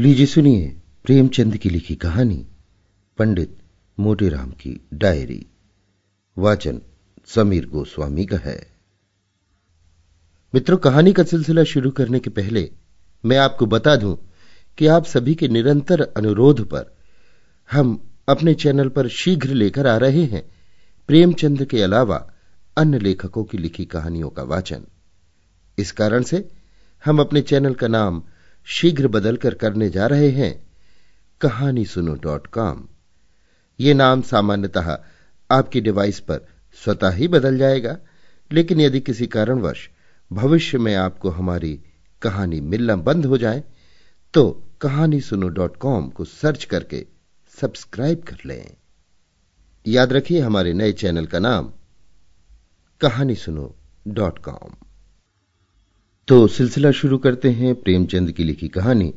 लीजिए सुनिए प्रेमचंद की लिखी कहानी, पंडित मोटेराम की डायरी। वाचन समीर गोस्वामी का है। मित्रों, कहानी का सिलसिला शुरू करने के पहले मैं आपको बता दूँ कि आप सभी के निरंतर अनुरोध पर हम अपने चैनल पर शीघ्र लेकर आ रहे हैं प्रेमचंद के अलावा अन्य लेखकों की लिखी कहानियों का वाचन। इस कारण से हम अपने चैनल का नाम शीघ्र बदलकर करने जा रहे हैं। कहानी सुनो डॉट कॉम। ये नाम सामान्यतः आपकी डिवाइस पर स्वतः ही बदल जाएगा, लेकिन यदि किसी कारणवश भविष्य में आपको हमारी कहानी मिलना बंद हो जाए तो कहानी सुनो डॉट कॉम को सर्च करके सब्सक्राइब कर लें। याद रखिए हमारे नए चैनल का नाम कहानी सुनो डॉट कॉम। तो सिलसिला शुरू करते हैं प्रेमचंद की लिखी कहानी,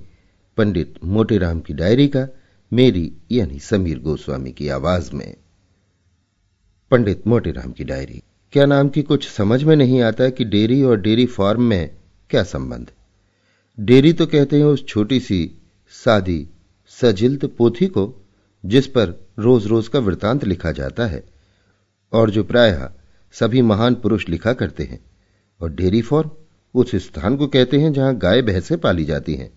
पंडित मोटेराम की डायरी का, मेरी यानी समीर गोस्वामी की आवाज़ में। पंडित मोटेराम की डायरी। क्या नाम की कुछ समझ में नहीं आता कि डेयरी और डेयरी फार्म में क्या संबंध। डेयरी तो कहते हैं उस छोटी सी, सादी, सजिल्त पोथी को, जिस पर रोज रोज का वृतांत लिखा जाता है, और जो प्रायः सभी महान पुरुष लिखा करते हैं। और डेयरी फार्म? उस स्थान को कहते हैं जहाँ गाय भैंसे पाली जाती हैं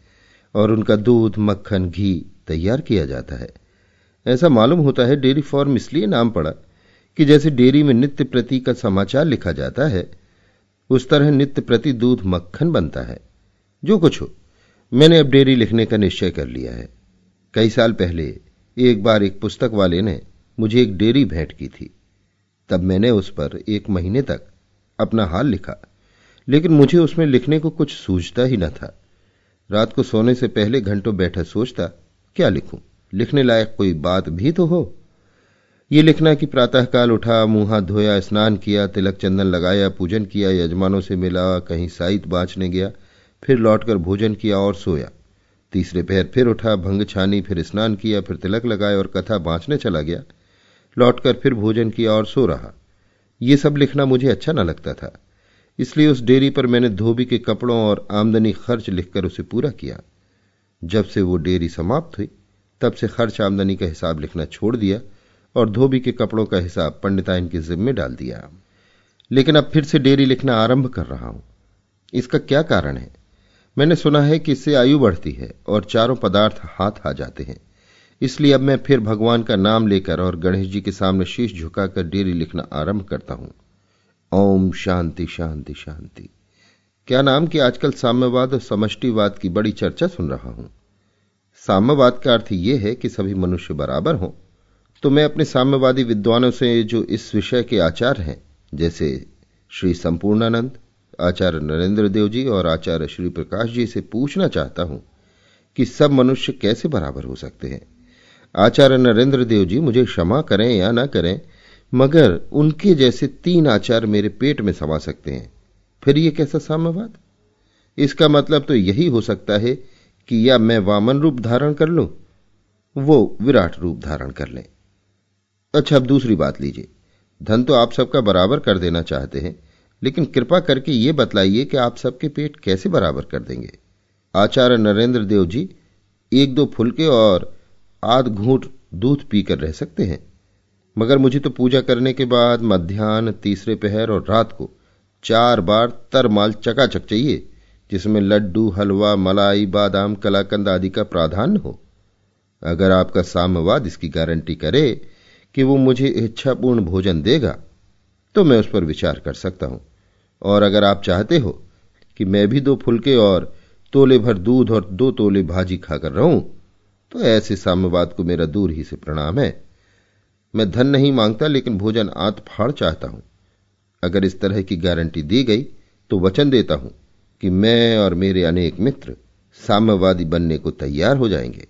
और उनका दूध, मक्खन, घी तैयार किया जाता है। ऐसा मालूम होता है डेयरी फार्म इसलिए नाम पड़ा कि जैसे डेयरी में नित्य प्रति का समाचार लिखा जाता है, उस तरह नित्य प्रति दूध मक्खन बनता है। जो कुछ हो, मैंने अब डेयरी लिखने का निश्चय कर लिया है। कई साल पहले एक बार एक पुस्तक वाले ने मुझे एक डेयरी भेंट की थी। तब मैंने उस पर एक महीने तक अपना हाल लिखा। लेकिन मुझे उसमें लिखने को कुछ सूझता ही न था। रात को सोने से पहले घंटों बैठा सोचता, क्या लिखूं? लिखने लायक कोई बात भी तो हो। ये लिखना कि प्रातःकाल उठा मुँह हाथ धोया, स्नान किया, तिलक चंदन लगाया, पूजन किया, यजमानों से मिला, कहीं साइत बांचने गया, फिर लौटकर भोजन किया और सोया। तीसरे पहर फिर उठा, भंग छानी, फिर स्नान किया, फिर तिलक लगाया और कथा बांचने चला गया। लौटकर फिर भोजन किया और सो रहा। ये सब लिखना मुझे अच्छा न लगता था। इसलिए उस डेयरी पर मैंने धोबी के कपड़ों और आमदनी खर्च लिखकर उसे पूरा किया। जब से वो डेयरी समाप्त हुई, तब से खर्च आमदनी का हिसाब लिखना छोड़ दिया और धोबी के कपड़ों का हिसाब पंडिताइन के जिम्मे डाल दिया। लेकिन अब फिर से डेयरी लिखना आरंभ कर रहा हूँ। इसका क्या कारण है? मैंने सुना है कि इससे आयु बढ़ती है और चारों पदार्थ हाथ आ जाते हैं। इसलिए अब मैं फिर भगवान का नाम लेकर और गणेश जी के सामने शीश झुकाकर डेयरी लिखना आरंभ करता हूँ। ओम शांति शांति शांति। क्या नाम कि आजकल साम्यवाद और समष्टिवाद की बड़ी चर्चा सुन रहा हूँ? साम्यवाद का अर्थ यह है कि सभी मनुष्य बराबर हों। तो मैं अपने साम्यवादी विद्वानों से जो इस विषय के आचार हैं, जैसे श्री संपूर्णानंद, आचार्य नरेंद्र देव जी और आचार्य श्री प्रकाश जी से पूछना चाहता हूँ कि सब मनुष्य कैसे बराबर हो सकते हैं। आचार्य नरेंद्र देव जी, मुझे क्षमा करें या ना करें मगर उनके जैसे तीन आचार मेरे पेट में समा सकते हैं। फिर यह कैसा साम्यवाद? इसका मतलब तो यही हो सकता है कि या मैं वामन रूप धारण कर लूँ, वो विराट रूप धारण कर लें। अच्छा अब दूसरी बात लीजिए। धन तो आप सबका बराबर कर देना चाहते हैं, लेकिन कृपा करके ये बतलाइए कि आप सबके पेट कैसे बराबर कर देंगे। आचार्य नरेंद्र देव जी एक दो फुलके और आध घूट दूध पीकर रह सकते हैं? मगर मुझे तो पूजा करने के बाद मध्यान्ह, तीसरे पहर और रात को चार बार तरमाल चकाचक चाहिए, जिसमें लड्डू, हलवा, मलाई, बादाम, कलाकंद आदि का प्राधान्य हो। अगर आपका साम्यवाद इसकी गारंटी करे कि वो मुझे इच्छापूर्ण भोजन देगा तो मैं उस पर विचार कर सकता हूँ। और अगर आप चाहते हो कि मैं भी दो फुलके और तोले भर दूध और दो तोले भाजी खाकर रहूँ तो ऐसे साम्यवाद को मेरा दूर ही से प्रणाम है। मैं धन नहीं माँगता, लेकिन भोजन आत फाड़ चाहता हूँ। अगर इस तरह की गारंटी दी गई तो वचन देता हूँ कि मैं और मेरे अनेक मित्र साम्यवादी बनने को तैयार हो जाएँगे।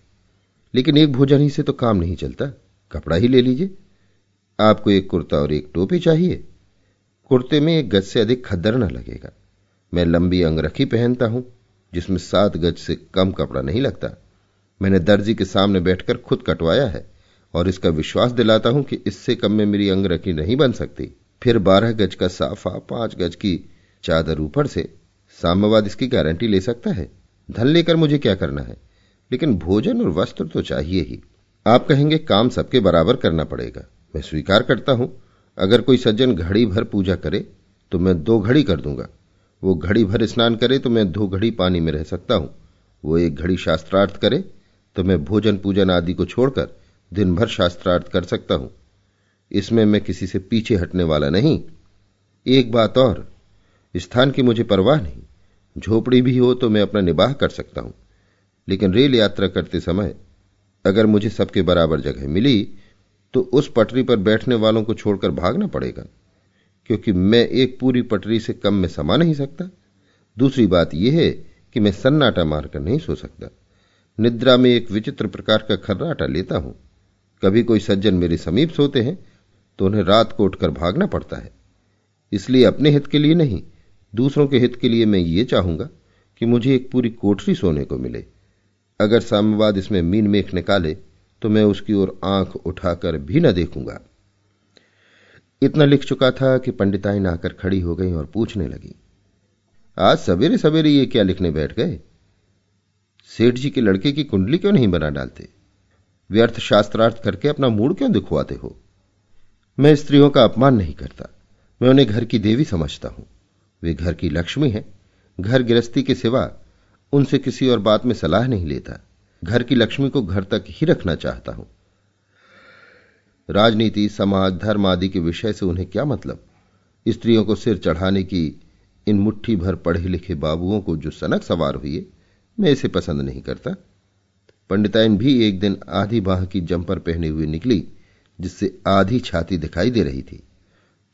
लेकिन एक भोजन ही से तो काम नहीं चलता। कपड़ा ही ले लीजिए। आपको एक कुर्ता और एक टोपी चाहिए। कुर्ते में एक गज से अधिक खद्दर न लगेगा। मैं लंबी अंगरखी पहनता हूँ, जिसमें सात गज से कम कपड़ा नहीं लगता। मैंने दर्जी के सामने बैठकर खुद कटवाया है। और इसका विश्वास दिलाता हूँ कि इससे कम में मेरी अंगरखी नहीं बन सकती। फिर बारह गज का साफा, पाँच गज की चादर ऊपर से साम्यवाद इसकी गारंटी ले सकता है। धन लेकर मुझे क्या करना है? लेकिन भोजन और वस्त्र तो चाहिए ही। आप कहेंगे, काम सबके बराबर करना पड़ेगा। मैं स्वीकार करता हूँ, अगर कोई सज्जन घड़ी भर पूजा करे तो मैं दो घड़ी कर दूँगा। वो घड़ी भर स्नान करे तो मैं दो घड़ी पानी में रह सकता हूँ। वो एक घड़ी शास्त्रार्थ करे तो मैं भोजन पूजन आदि को छोड़कर दिन भर शास्त्रार्थ कर सकता हूँ। इसमें मैं किसी से पीछे हटने वाला नहीं। एक बात और स्थान की मुझे परवाह नहीं। झोपड़ी भी हो तो मैं अपना निबाह कर सकता हूँ। लेकिन रेल यात्रा करते समय, अगर मुझे सबके बराबर जगह मिली तो उस पटरी पर बैठने वालों को छोड़कर भागना पड़ेगा, क्योंकि मैं एक पूरी पटरी से कम में समा नहीं सकता। दूसरी बात यह है कि मैं सन्नाटा मारकर नहीं सो सकता। निद्रा में एक विचित्र प्रकार का खर्राटा लेता हूँ। कभी कोई सज्जन मेरे समीप सोते हैं तो उन्हें रात को उठकर भागना पड़ता है। इसलिए अपने हित के लिए नहीं, दूसरों के हित के लिए मैं ये चाहूँगा कि मुझे एक पूरी कोठरी सोने को मिले। अगर साम्यवाद इसमें मीन मेख निकाले तो मैं उसकी ओर आँख उठाकर भी न देखूँगा। इतना लिख चुका था कि पंडिताइन आकर खड़ी हो गई और पूछने लगी, आज सवेरे सवेरे ये क्या लिखने बैठ गए? सेठ जी के लड़के की कुंडली क्यों नहीं बना डालते? व्यर्थ शास्त्रार्थ करके अपना मूड क्यों दिखवाते हो? मैं स्त्रियों का अपमान नहीं करता। मैं उन्हें घर की देवी समझता हूँ। वे घर की लक्ष्मी हैं। घर गृहस्थी के सिवा उनसे किसी और बात में सलाह नहीं लेता। घर की लक्ष्मी को घर तक ही रखना चाहता हूँ। राजनीति, समाज, धर्म आदि के विषय से उन्हें क्या मतलब? स्त्रियों को सिर चढ़ाने की इन मुट्ठी भर पढ़े लिखे बाबुओं को जो सनक सवार हुई है, मैं इसे पसंद नहीं करता। पंडिताइन भी एक दिन आधी बाह की जंपर पहने हुए निकली, जिससे आधी छाती दिखाई दे रही थी।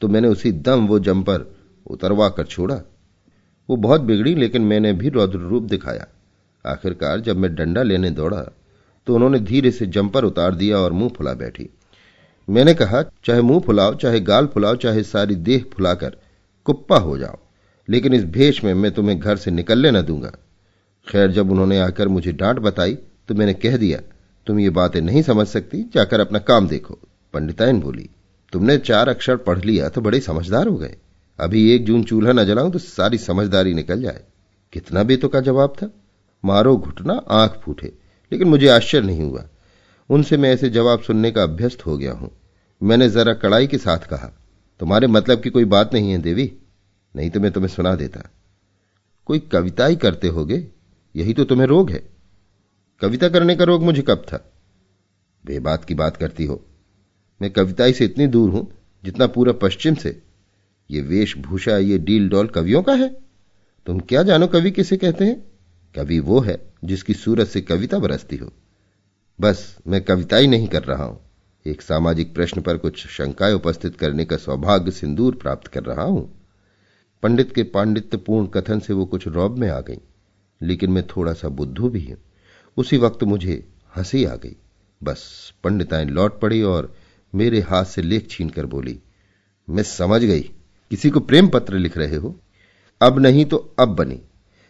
तो मैंने उसी दम वो जंपर उतरवा कर छोड़ा। वो बहुत बिगड़ी, लेकिन मैंने भी रौद्र रूप दिखाया। आखिरकार जब मैं डंडा लेने दौड़ा तो उन्होंने धीरे से जंपर उतार दिया और मुँह फुला बैठी। मैंने कहा, चाहे मुँह फुलाओ, चाहे गाल फुलाओ, चाहे सारी देह फुलाकर कुप्पा हो जाओ, लेकिन इस भेष में मैं तुम्हें घर से निकलने न दूँगा। खैर, जब उन्होंने आकर मुझे डांट बताई तो मैंने कह दिया, तुम ये बातें नहीं समझ सकती, जाकर अपना काम देखो। पंडिताइन बोली, तुमने चार अक्षर पढ़ लिया तो बड़े समझदार हो गए। अभी एक जून चूल्हा न जलाऊं तो सारी समझदारी निकल जाए। कितना बेतु का जवाब था? मारो घुटना, आँख फूटे। लेकिन मुझे आश्चर्य नहीं हुआ। उनसे मैं ऐसे जवाब सुनने का अभ्यस्त हो गया हूँ। मैंने जरा कड़ाई के साथ कहा, तुम्हारे मतलब की कोई बात नहीं है, देवी। नहीं तो मैं तुम्हें सुना देता। कोई कविता ही करते होगे, यही तो तुम्हें रोग है। कविता करने का रोग मुझे कब था? बेबात की बात करती हो। मैं कविताई से इतनी दूर हूँ, जितना पूरा पश्चिम से। ये वेशभूषा, ये डील डॉल कवियों का है? तुम क्या जानो कवि किसे कहते हैं? कवि वो है, जिसकी सूरत से कविता बरसती हो। बस, मैं कविता ही नहीं कर रहा हूँ। एक सामाजिक प्रश्न पर कुछ शंकाएँ उपस्थित करने का सौभाग्य सिंदूर प्राप्त कर रहा हूँ। पंडित के पांडित्यपूर्ण कथन से वो कुछ रौब में आ गई, लेकिन मैं थोड़ा सा बुद्धू भी हूँ। उसी वक्त मुझे हँसी आ गई। बस पंडिताएँ लौट पड़ी और मेरे हाथ से लेख छीन कर बोली, मैं समझ गई, किसी को प्रेम पत्र लिख रहे हो? अब नहीं तो अब बनी।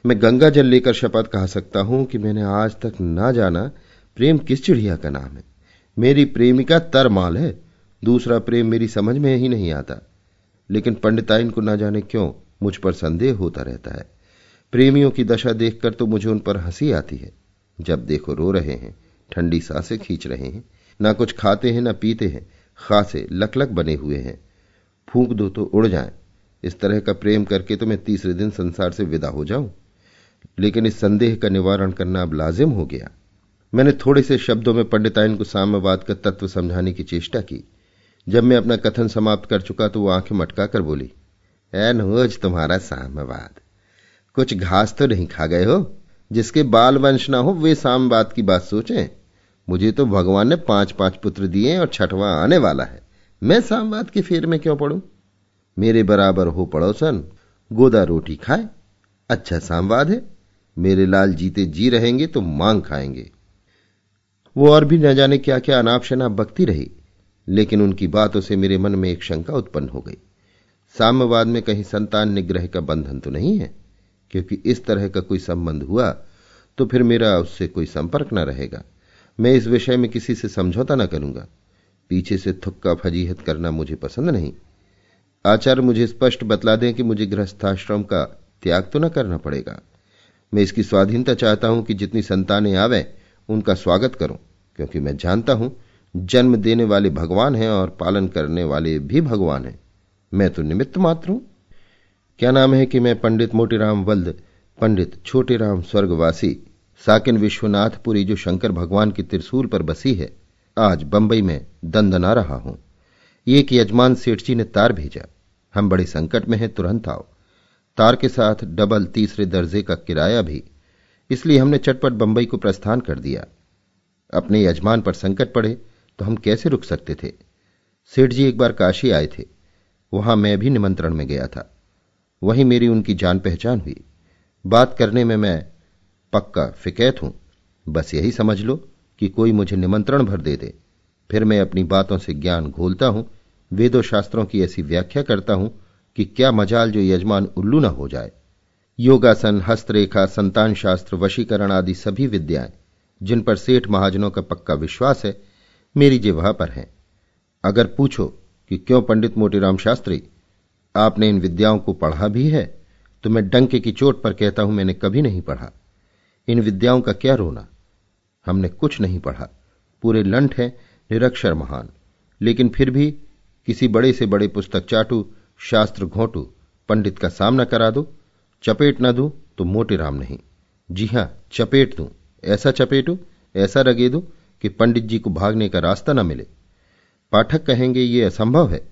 मैं गंगा जल लेकर शपथ कहा सकता हूँ कि मैंने आज तक ना जाना, प्रेम किस चिड़िया का नाम है? मेरी प्रेमिका तरमाल है, दूसरा प्रेम मेरी समझ में ही नहीं आता। लेकिन पंडिताइन को ना जाने क्यों मुझ पर संदेह होता रहता है? प्रेमियों की दशा देखकर तो मुझे उन पर हँसी आती है। जब देखो रो रहे हैं, ठंडी साँसें खींच रहे हैं, ना कुछ खाते हैं, ना पीते हैं, खासे लकलक बने हुए हैं। फूंक दो तो उड़ जाए। इस तरह का प्रेम करके तो मैं तीसरे दिन संसार से विदा हो जाऊँ। लेकिन इस संदेह का निवारण करना अब लाजिम हो गया। मैंने थोड़े से शब्दों में पंडिताइन को साम्यवाद का तत्व समझाने की चेष्टा की। जब मैं अपना कथन समाप्त कर चुका तो वो आँखें मटका कर बोली नोज़ तुम्हारा साम्यवाद। कुछ घास तो नहीं खा गए हो? जिसके बाल वंश ना हो, वे साम्यवाद की बात सोचें। मुझे तो भगवान ने पाँच पाँच पुत्र दिए और छठवां आने वाला है। मैं सामवाद के फेर में क्यों पढ़ू मेरे बराबर हो पड़ोसन, गोदा रोटी खाए। अच्छा सामवाद है। मेरे लाल जीते जी रहेंगे तो मांग खाएँगे। वो और भी न जाने क्या क्या अनाप शनाप बकती रही, लेकिन उनकी बातों से मेरे मन में एक शंका उत्पन्न हो गई। साम्यवाद में कहीं संतान निग्रह का बंधन तो नहीं है। क्योंकि इस तरह का कोई संबंध हुआ तो फिर मेरा उससे कोई संपर्क न रहेगा। मैं इस विषय में किसी से समझौता न करूँगा। पीछे से थुक्का फजीहत करना मुझे पसंद नहीं। आचार्य मुझे स्पष्ट बतला दें कि मुझे गृहस्थाश्रम का त्याग तो न करना पड़ेगा। मैं इसकी स्वाधीनता चाहता हूँ कि जितनी संतानें आवे, उनका स्वागत करूँ, क्योंकि मैं जानता हूँ, जन्म देने वाले भगवान हैं और पालन करने वाले भी भगवान हैं। मैं तो निमित्त मात्र हूँ। क्या नाम है कि मैं पंडित मोटीराम वल्द, पंडित छोटेराम स्वर्गवासी, साकिन विश्वनाथपुरी जो शंकर भगवान की त्रिशूल पर बसी है, आज बंबई में दंदना रहा हूँ। एक यजमान सेठ जी ने तार भेजा। हम बड़े संकट में हैं, तुरंत आओ। तार के साथ डबल तीसरे दर्जे का किराया भी, इसलिए हमने चटपट बंबई को प्रस्थान कर दिया। अपने यजमान पर संकट पड़े तो हम कैसे रुक सकते थे? सेठ जी एक बार काशी आए थे, वहाँ मैं भी निमंत्रण में गया था। वहीं मेरी उनकी जान पहचान हुई। बात करने में मैं पक्का फिकैत हूँ। बस यही समझ लो कि कोई मुझे निमंत्रण भर दे दे। फिर मैं अपनी बातों से ज्ञान घोलता हूँ। वेदों शास्त्रों की ऐसी व्याख्या करता हूँ कि क्या मजाल जो यजमान उल्लू न हो जाए। योगासन, हस्तरेखा संतान शास्त्र वशीकरण आदि सभी विद्याएँ, जिन पर सेठ महाजनों का पक्का विश्वास है, मेरी जिह्वा पर हैं। अगर पूछो कि क्यों पंडित मोटीराम शास्त्री आपने इन विद्याओं को पढ़ा भी है तो मैं डंके की चोट पर कहता हूँ, मैंने कभी नहीं पढ़ा। इन विद्याओं का क्या रोना? हमने कुछ नहीं पढ़ा। पूरे लंट है, निरक्षर महान। लेकिन फिर भी किसी बड़े से बड़े पुस्तक चाटू, शास्त्र घोटू, पंडित का सामना करा दो। चपेट न दू तो मोटे राम नहीं। जी हाँ, चपेट दू। ऐसा चपेटू, ऐसा रगे दू, कि पंडित जी को भागने का रास्ता न मिले। पाठक कहेंगे, ये असंभव है।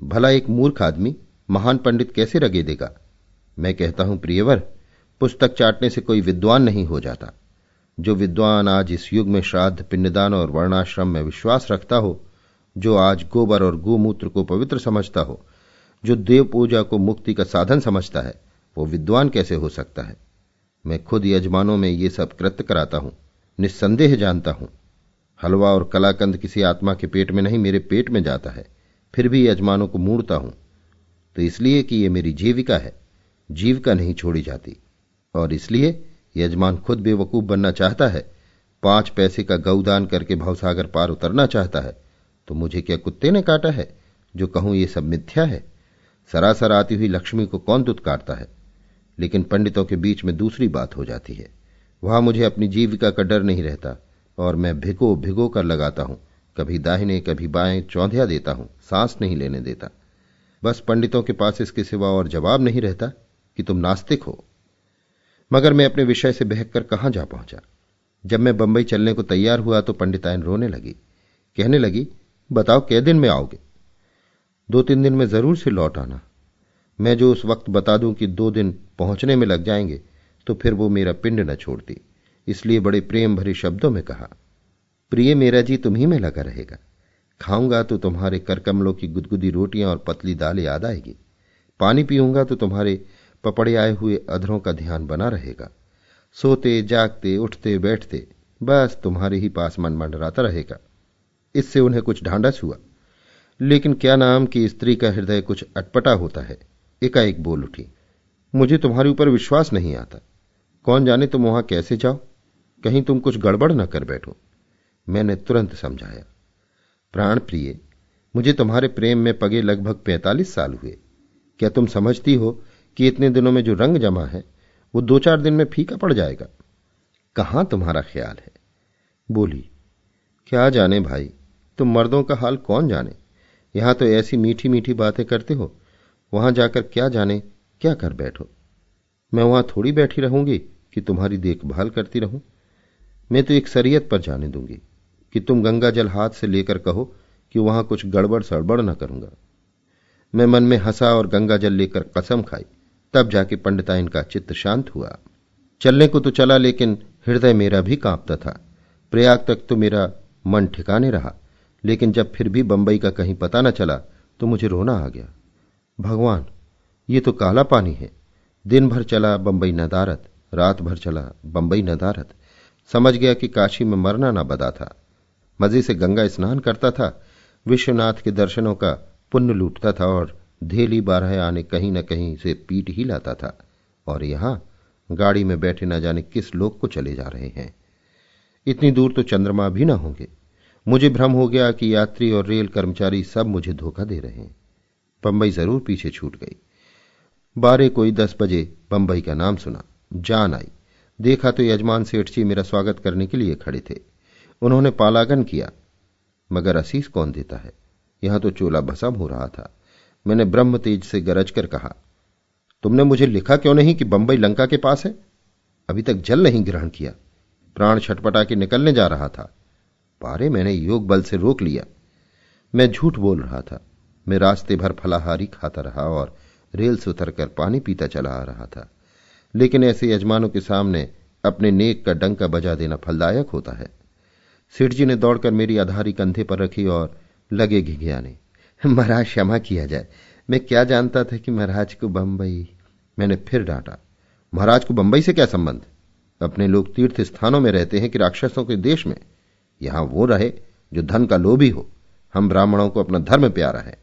भला एक मूर्ख आदमी महान पंडित कैसे रगे देगा? मैं कहता हूँ, प्रियवर, पुस्तक चाटने से कोई विद्वान नहीं हो जाता। जो विद्वान आज इस युग में श्राद्ध, पिंडदान और वर्णाश्रम में विश्वास रखता हो, जो आज गोबर और गोमूत्र को पवित्र समझता हो, जो देव पूजा को मुक्ति का साधन समझता है, वो विद्वान कैसे हो सकता है? मैं खुद यजमानों में ये सब कृत्य कराता हूँ, निस्संदेह जानता हूँ। हलवा और कलाकंद किसी आत्मा के पेट में नहीं, मेरे पेट में जाता है, फिर भी यजमानों को मूड़ता हूँ। तो इसलिए कि ये मेरी जीविका है। जीविका नहीं छोड़ी जाती। और इसलिए यजमान खुद बेवकूफ़ बनना चाहता है। पाँच पैसे का गौदान करके भवसागर पार उतरना चाहता है। तो मुझे क्या कुत्ते ने काटा है, जो कहूँ ये सब मिथ्या है? सरासर आती हुई लक्ष्मी को कौन दुत्कारता है? लेकिन पंडितों के बीच में दूसरी बात हो जाती है। वहाँ मुझे अपनी जीविका का डर नहीं रहता, और मैं भिगो भिगो कर लगाता हूँ। कभी दाहिने, कभी बाएँ चौंधिया देता हूँ, सांस नहीं लेने देता। बस पंडितों के पास इसके सिवा और जवाब नहीं रहता कि तुम नास्तिक हो। मगर मैं अपने विषय से बहक कर कहाँ जा पहुँचा? जब मैं बंबई चलने को तैयार हुआ तो पंडितायन रोने लगी। कहने लगी, बताओ कै दिन में आओगे? दो तीन दिन में ज़रूर से लौट आना। मैं जो उस वक्त बता दूँ कि दो दिन पहुँचने में लग जाएँगे तो फिर वो मेरा पिंड न छोड़ती। इसलिए बड़े प्रेम भरे शब्दों में कहा, प्रिय मेरा जी तुम्ही में लगा रहेगा। खाऊँगा तो तुम्हारे करकमलों की गुदगुदी रोटियाँ और पतली दाल याद आएगी। पानी पीऊँगा तो तुम्हारे पपड़े आए हुए अधरों का ध्यान बना रहेगा। सोते, जागते, उठते, बैठते, बस तुम्हारे ही पास मन मंडराता रहेगा। इससे उन्हें कुछ ढांढस हुआ। लेकिन क्या नाम कि स्त्री का हृदय कुछ अटपटा होता है? एकाएक बोल उठी, मुझे तुम्हारे ऊपर विश्वास नहीं आता। कौन जाने तुम वहाँ कैसे जाओ? कहीं तुम कुछ गड़बड़ न कर बैठो। मैंने तुरंत समझाया प्राण प्रिय, मुझे तुम्हारे प्रेम में पगे लगभग पैंतालीस साल हुए। क्या तुम समझती हो कि इतने दिनों में जो रंग जमा है, वो दो चार दिन में फीका पड़ जाएगा? कहाँ तुम्हारा ख्याल है? बोली, क्या जाने भाई, तुम मर्दों का हाल कौन जाने? यहाँ तो ऐसी मीठी मीठी बातें करते हो, वहाँ जाकर क्या जाने, क्या कर बैठो? मैं वहाँ थोड़ी बैठी रहूँगी कि तुम्हारी देखभाल करती रहूँ। मैं तो एक सरियत पर जाने दूँगी। कि तुम गंगा जल हाथ से लेकर कहो कि वहाँ कुछ गड़बड़ सड़बड़ न करूँगा। मैं मन में हंसा और गंगा जल लेकर कसम खाई। तब जाके पंडिताइन का चित्त शांत हुआ। चलने को तो चला, लेकिन हृदय मेरा भी कांपता था। प्रयाग तक तो मेरा मन ठिकाने रहा, लेकिन जब फिर भी बंबई का कहीं पता न चला तो मुझे रोना आ गया। भगवान, ये तो काला पानी है। दिन भर चला बंबई नदारत रात भर चला बंबई नदारत समझ गया कि काशी में मरना ना बदा था। मज़े से गंगा स्नान करता था, विश्वनाथ के दर्शनों का पुण्य लूटता था और धेली बारह आने कहीं न कहीं से पीट ही लाता था। और यहाँ गाड़ी में बैठे न जाने किस लोग को चले जा रहे हैं। इतनी दूर तो चंद्रमा भी ना होंगे। मुझे भ्रम हो गया कि यात्री और रेल कर्मचारी सब मुझे धोखा दे रहे हैं। बंबई ज़रूर पीछे छूट गई। बारह कोई दस बजे बंबई का नाम सुना। जान आई। देखा तो यजमान सेठ जी मेरा स्वागत करने के लिए खड़े थे। उन्होंने पालागन किया, मगर असीस कौन देता है? यहाँ तो चोला भसम हो रहा था। मैंने ब्रह्म तेज से गरज कर कहा, तुमने मुझे लिखा क्यों नहीं कि बंबई लंका के पास है? अभी तक जल नहीं ग्रहण किया। प्राण छटपटा के निकलने जा रहा था। पारे मैंने योग बल से रोक लिया। मैं झूठ बोल रहा था। मैं रास्ते भर फलाहारी खाता रहा और रेल से उतरकर पानी पीता चला आ रहा था। लेकिन ऐसे यजमानों के सामने अपने नेक का डंका बजा देना फलदायक होता है। सेठ जी ने दौड़कर मेरी आधारी कंधे पर रखी और लगे घिघियाने। महाराज, क्षमा किया जाए। मैं क्या जानता था कि महाराज को बंबई मैंने फिर डांटा। महाराज को बंबई से क्या संबंध? अपने लोग तीर्थ स्थानों में रहते हैं कि राक्षसों के देश में। यहाँ वो रहे जो धन का लोभी हो। हम ब्राह्मणों को अपना धर्म प्यारा है।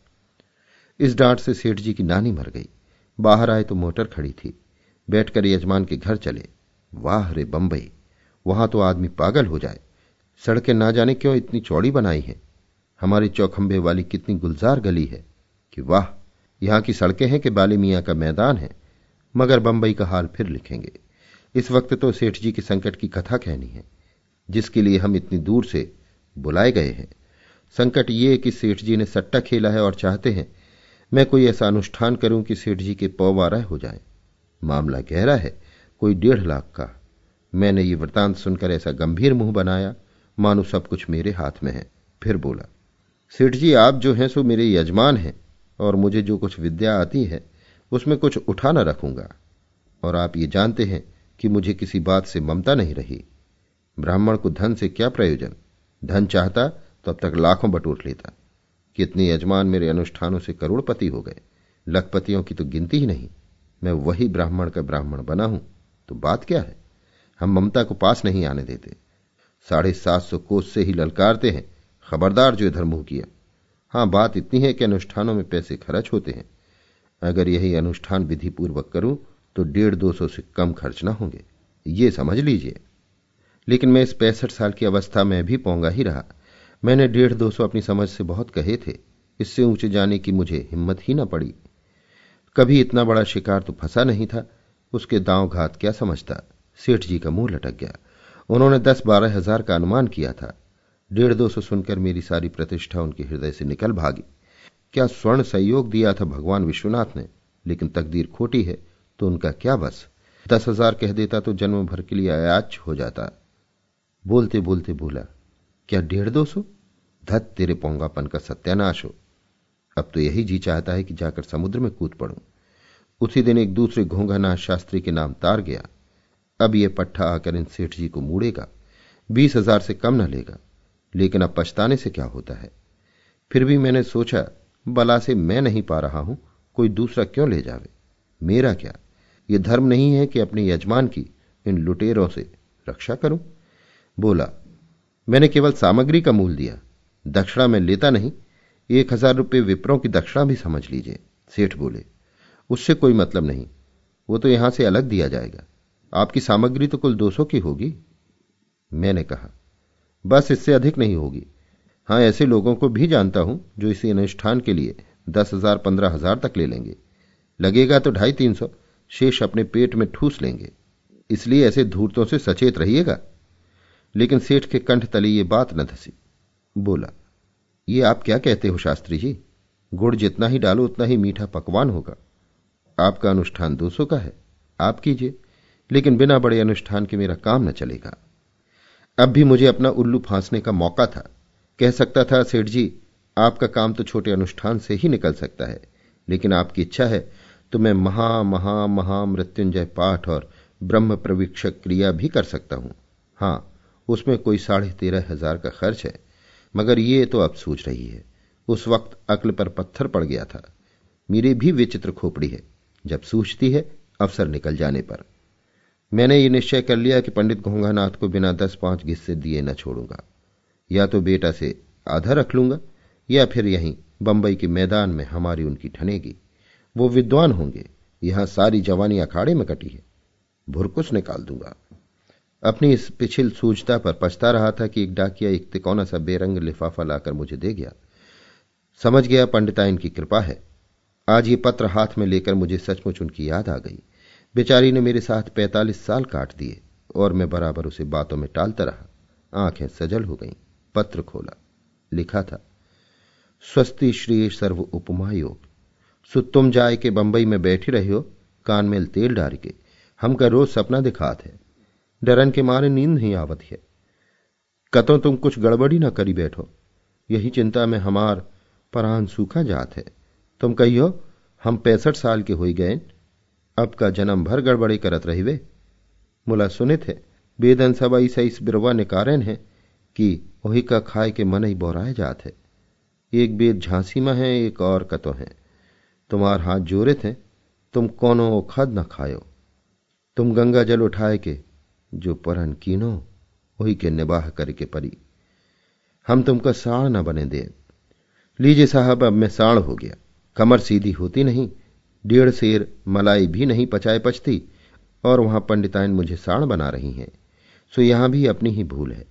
इस डांट से सेठ जी की नानी मर गई। बाहर आए तो मोटर खड़ी थी। बैठकर यजमान के घर चले। वाह रे बंबई, वहाँ तो आदमी पागल हो जाए। सड़कें ना जाने क्यों इतनी चौड़ी बनाई हैं? हमारी चौखंबे वाली कितनी गुलजार गली है कि वाह, यहाँ की सड़कें हैं कि बाली मियाँ का मैदान है, मगर बंबई का हाल फिर लिखेंगे। इस वक्त तो सेठ जी के संकट की कथा कहनी है, जिसके लिए हम इतनी दूर से बुलाए गए हैं। संकट ये कि सेठ जी ने सट्टा खेला है और चाहते हैं, मैं कोई ऐसा अनुष्ठान करूँ कि सेठ जी के पौवारा हो जाए। मामला गहरा है, कोई डेढ़ लाख का। मैंने ये वृतांत सुनकर ऐसा गंभीर मुँह बनाया मानो सब कुछ मेरे हाथ में है। फिर बोला, सेठ जी, आप जो हैं सो मेरे यजमान हैं, और मुझे जो कुछ विद्या आती है, उसमें कुछ उठा न रखूँगा। और आप ये जानते हैं कि मुझे किसी बात से ममता नहीं रही। ब्राह्मण को धन से क्या प्रयोजन? धन चाहता तो अब तक लाखों बटोर लेता। कितने यजमान मेरे अनुष्ठानों से करोड़पति हो गए। लखपतियों की तो गिनती ही नहीं। मैं वही ब्राह्मण का ब्राह्मण बना हूँ तो बात क्या है? हम ममता को पास नहीं आने देते। साढ़े सात सौ कोस से ही ललकारते हैं। खबरदार जो इधर मुँह किया। हाँ, बात इतनी है कि अनुष्ठानों में पैसे खर्च होते हैं। अगर यही अनुष्ठान विधि पूर्वक करूँ तो डेढ़ दो सौ से कम खर्च ना होंगे। ये समझ लीजिए। लेकिन मैं इस पैंसठ साल की अवस्था में भी पोंगा ही रहा। मैंने डेढ़ दो सौ अपनी समझ से बहुत कहे थे। इससे ऊँचे जाने की मुझे हिम्मत ही न पड़ी। कभी इतना बड़ा शिकार तो फंसा नहीं था। उसके दांव घात क्या समझता। सेठ जी का मुँह लटक गया। उन्होंने दस बारह हज़ार का अनुमान किया था। डेढ़ दो सौ सुनकर मेरी सारी प्रतिष्ठा उनके हृदय से निकल भागी। क्या स्वर्ण सहयोग दिया था भगवान विश्वनाथ ने? लेकिन तकदीर खोटी है तो उनका क्या बस? दस हज़ार कह देता तो जन्म भर के लिए अयाच हो जाता। बोलते बोलते बोला, क्या डेढ़ दो सौ? धत, तेरे पोंगापन का सत्यानाश हो। अब तो यही जी चाहता है कि जाकर समुद्र में कूद पड़ूं। उसी दिन एक दूसरे घोंघानाथ शास्त्री के नाम तार गया। अब यह पट्टा आकर इन सेठ जी को मूड़ेगा। बीस हज़ार से कम न लेगा। लेकिन अब पछताने से क्या होता है? फिर भी मैंने सोचा, बला से मैं नहीं पा रहा हूँ, कोई दूसरा क्यों ले जावे? मेरा क्या? यह धर्म नहीं है कि अपने यजमान की इन लुटेरों से रक्षा करूँ? बोला, मैंने केवल सामग्री का मूल दिया, दक्षिणा में लेता नहीं, एक हज़ार रुपये विप्रों की दक्षिणा भी समझ लीजिए, सेठ बोले। उससे कोई मतलब नहीं, वो तो यहाँ से अलग दिया जाएगा। आपकी सामग्री तो कुल दो सौ की होगी। मैंने कहा, बस इससे अधिक नहीं होगी। हाँ, ऐसे लोगों को भी जानता हूँ जो इसी अनुष्ठान के लिए दस हज़ार, पंद्रह हज़ार तक ले लेंगे। लगेगा तो ढाई तीन सौ, शेष अपने पेट में ठूस लेंगे। इसलिए ऐसे धूर्तों से सचेत रहिएगा। लेकिन सेठ के कंठ तले ये बात न धसी। बोला, ये आप क्या कहते हो शास्त्री जी? गुड़ जितना ही डालो, उतना ही मीठा पकवान होगा। आपका अनुष्ठान दो सौ का है। आप कीजिए। लेकिन बिना बड़े अनुष्ठान के मेरा काम न चलेगा। अब भी मुझे अपना उल्लू फांसने का मौका था। कह सकता था, सेठ जी, आपका काम तो छोटे अनुष्ठान से ही निकल सकता है, लेकिन आपकी इच्छा है तो मैं महा महा महा मृत्युंजय पाठ और ब्रह्म प्रवीक्षक क्रिया भी कर सकता हूँ। हाँ, उसमें कोई साढ़े तेरह हज़ार का खर्च है, मगर ये तो अब सूझ रही है। उस वक्त अक्ल पर पत्थर पड़ गया था। मेरी भी विचित्र खोपड़ी है। जब सूझती है, अवसर निकल जाने पर। मैंने ये निश्चय कर लिया कि पंडित घोंघानाथ को बिना दस पाँच गिस्से दिए न छोड़ूँगा। या तो बेटा से आधा रख लूँगा, या फिर यहीं बंबई के मैदान में हमारी उनकी ठनेगी। वो विद्वान होंगे, यहाँ सारी जवानी अखाड़े में कटी है। भुरकुस निकाल दूँगा। अपनी इस पिछिल सूझता पर पछता रहा था कि एक डाकिया, एक तिकोना सा बेरंग लिफाफा लाकर मुझे दे गया। समझ गया पंडिताइन की कृपा है। आज ये पत्र हाथ में लेकर मुझे सचमुच उनकी याद आ गई। बेचारी ने मेरे साथ पैंतालीस साल काट दिए और मैं बराबर उसे बातों में टालता रहा। आँखें सजल हो गईं, पत्र खोला, लिखा था, स्वस्ति श्री सर्व उपमा योग सु तुम जाए के बंबई में बैठी रहे हो, कान में तेल डाल के हमका रोज सपना दिखात है, डरन के मारे नींद नहीं आवत है, कतो तुम कुछ गड़बड़ी ना करी बैठो, यही चिंता में हमार परान सूखा जात है, तुम कहियो, हम पैंसठ साल के हो गए अब का जन्म भर गड़बड़ी करत रही वे। मुला सुनित है बेदन ऐसा इस बिरवा ने कारण है कि वही का खाए के मन ही बोराए जात है। एक बेद झांसी में है, एक और कतो है। तुम्हार हाथ जोरे थे तुम कोनो खद न खायो। तुम गंगा जल उठाए के, जो परन कीनो वही के निबाह करके परी हम तुमका साड़ न बने दे। लीजिए साहब, अब मैं साड़ हो गया। कमर सीधी होती नहीं डेढ़ शेर मलाई भी नहीं पचाए पचती, और वहाँ पंडिताइन मुझे साण बना रही हैं। सो यहाँ भी अपनी ही भूल है।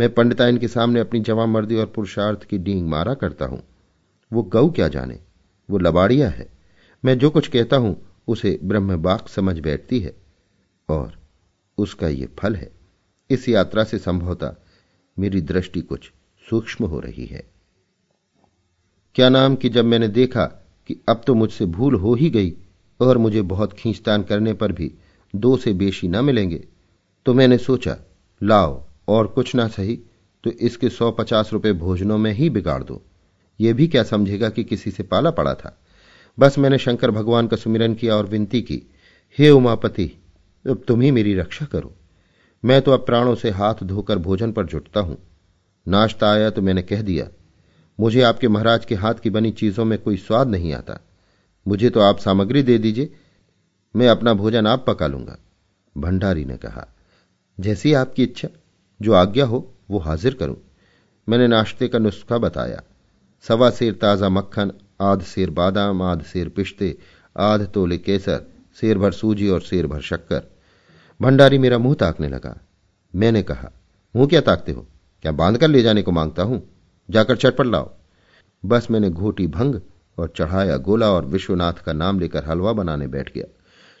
मैं पंडिताइन के सामने अपनी जवा मर्दी और पुरुषार्थ की डींग मारा करता हूँ। वो गऊ क्या जाने? वो लबाड़िया है। मैं जो कुछ कहता हूँ, उसे ब्रह्म बाक समझ बैठती है, और उसका ये फल है। इस यात्रा से संभवता मेरी दृष्टि कुछ सूक्ष्म हो रही है। क्या नाम कि जब मैंने देखा कि अब तो मुझसे भूल हो ही गई और मुझे बहुत खींचतान करने पर भी दो से बेशी न मिलेंगे। तो मैंने सोचा, लाओ और कुछ ना सही तो इसके सौ पचास रुपए भोजनों में ही बिगाड़ दो। ये भी क्या समझेगा कि किसी से पाला पड़ा था? बस मैंने शंकर भगवान का सुमिरन किया और विनती की, हे उमापति, अब तुम ही मेरी रक्षा करो। मैं तो अब प्राणों से हाथ धोकर भोजन पर जुटता हूँ। नाश्ता आया तो मैंने कह दिया मुझे आपके महाराज के हाथ की बनी चीज़ों में कोई स्वाद नहीं आता। मुझे तो आप सामग्री दे दीजिए, मैं अपना भोजन आप पका लूँगा। भंडारी ने कहा, जैसी आपकी इच्छा, जो आज्ञा हो, वो हाजिर करूँ। मैंने नाश्ते का नुस्खा बताया। सवा सेर ताज़ा मक्खन, आध सेर बादाम, आध सेर पिश्ते, आध तोले केसर, सेर भर सूजी और सेर भर शक्कर। भंडारी मेरा मुँह ताकने लगा। मैंने कहा, मुँह क्या ताकते हो? क्या बाँध कर ले जाने को माँगता हूँ? जाकर चटपट लाओ। बस मैंने घोटी भंग और चढ़ाया गोला और विश्वनाथ का नाम लेकर हलवा बनाने बैठ गया।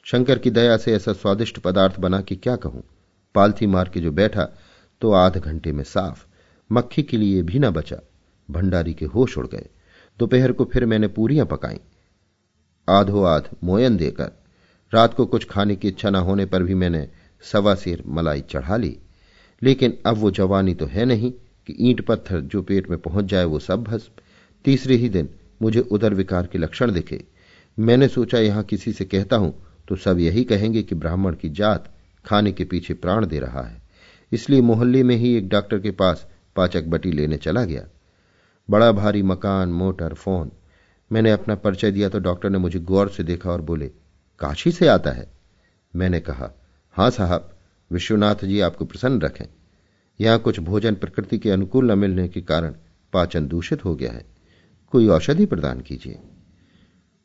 शंकर की दया से ऐसा स्वादिष्ट पदार्थ बना कि क्या कहूँ? पालथी मार के जो बैठा तो आध घंटे में साफ़। मक्खी के लिए भी ना बचा। भंडारी के होश उड़ गए। दोपहर को फिर मैंने पूरियाँ पकाई। आधो आध मोयन देकर। रात को कुछ खाने की इच्छा न होने पर भी मैंने सवा सिर मलाई चढ़ा ली। लेकिन अब वो जवानी तो है नहीं। कि ईंट पत्थर जो पेट में पहुँच जाए वो सब भस्म। तीसरे ही दिन मुझे उदर विकार के लक्षण दिखे। मैंने सोचा, यहाँ किसी से कहता हूँ तो सब यही कहेंगे कि ब्राह्मण की जात खाने के पीछे प्राण दे रहा है। इसलिए मोहल्ले में ही एक डॉक्टर के पास पाचक बटी लेने चला गया। बड़ा भारी मकान, मोटर, फ़ोन। मैंने अपना परिचय दिया तो डॉक्टर ने मुझे गौर से देखा और बोले, काशी से आता है? मैंने कहा, हाँ साहब, विश्वनाथ जी आपको प्रसन्न रखें। यहाँ कुछ भोजन प्रकृति के अनुकूल न मिलने के कारण पाचन दूषित हो गया है। कोई औषधि प्रदान कीजिए।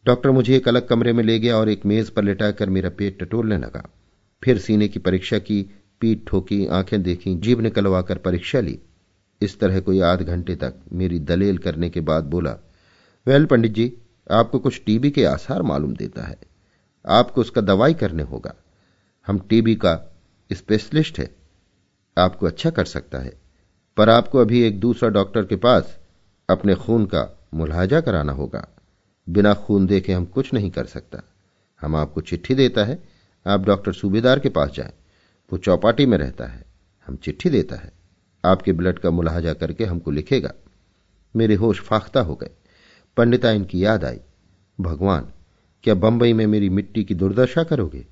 डॉक्टर मुझे एक अलग कमरे में ले गया और एक मेज पर लिटाकर मेरा पेट टटोलने लगा। फिर सीने की परीक्षा की, पीठ ठोकी, आँखें देखी, जीभ निकलवाकर परीक्षा ली। इस तरह कोई आध घंटे तक मेरी दलेल करने के बाद बोला, वेल पंडित जी, आपको कुछ टीबी के आसार मालूम देता है। आपको उसका दवाई करने होगा। हम टीबी का स्पेशलिस्ट है। आपको अच्छा कर सकता है। पर आपको अभी एक दूसरा डॉक्टर के पास अपने खून का मुलाजा कराना होगा। बिना खून देखे हम कुछ नहीं कर सकता। हम आपको चिट्ठी देता है। आप डॉक्टर सूबेदार के पास जाएँ। वो चौपाटी में रहता है। हम चिट्ठी देता है। आपके ब्लड का मुलाजा करके हमको लिखेगा। मेरे होश फाख्ता हो गए। पंडिता इनकी याद आई। भगवान, क्या बंबई में मेरी मिट्टी की दुर्दशा करोगे?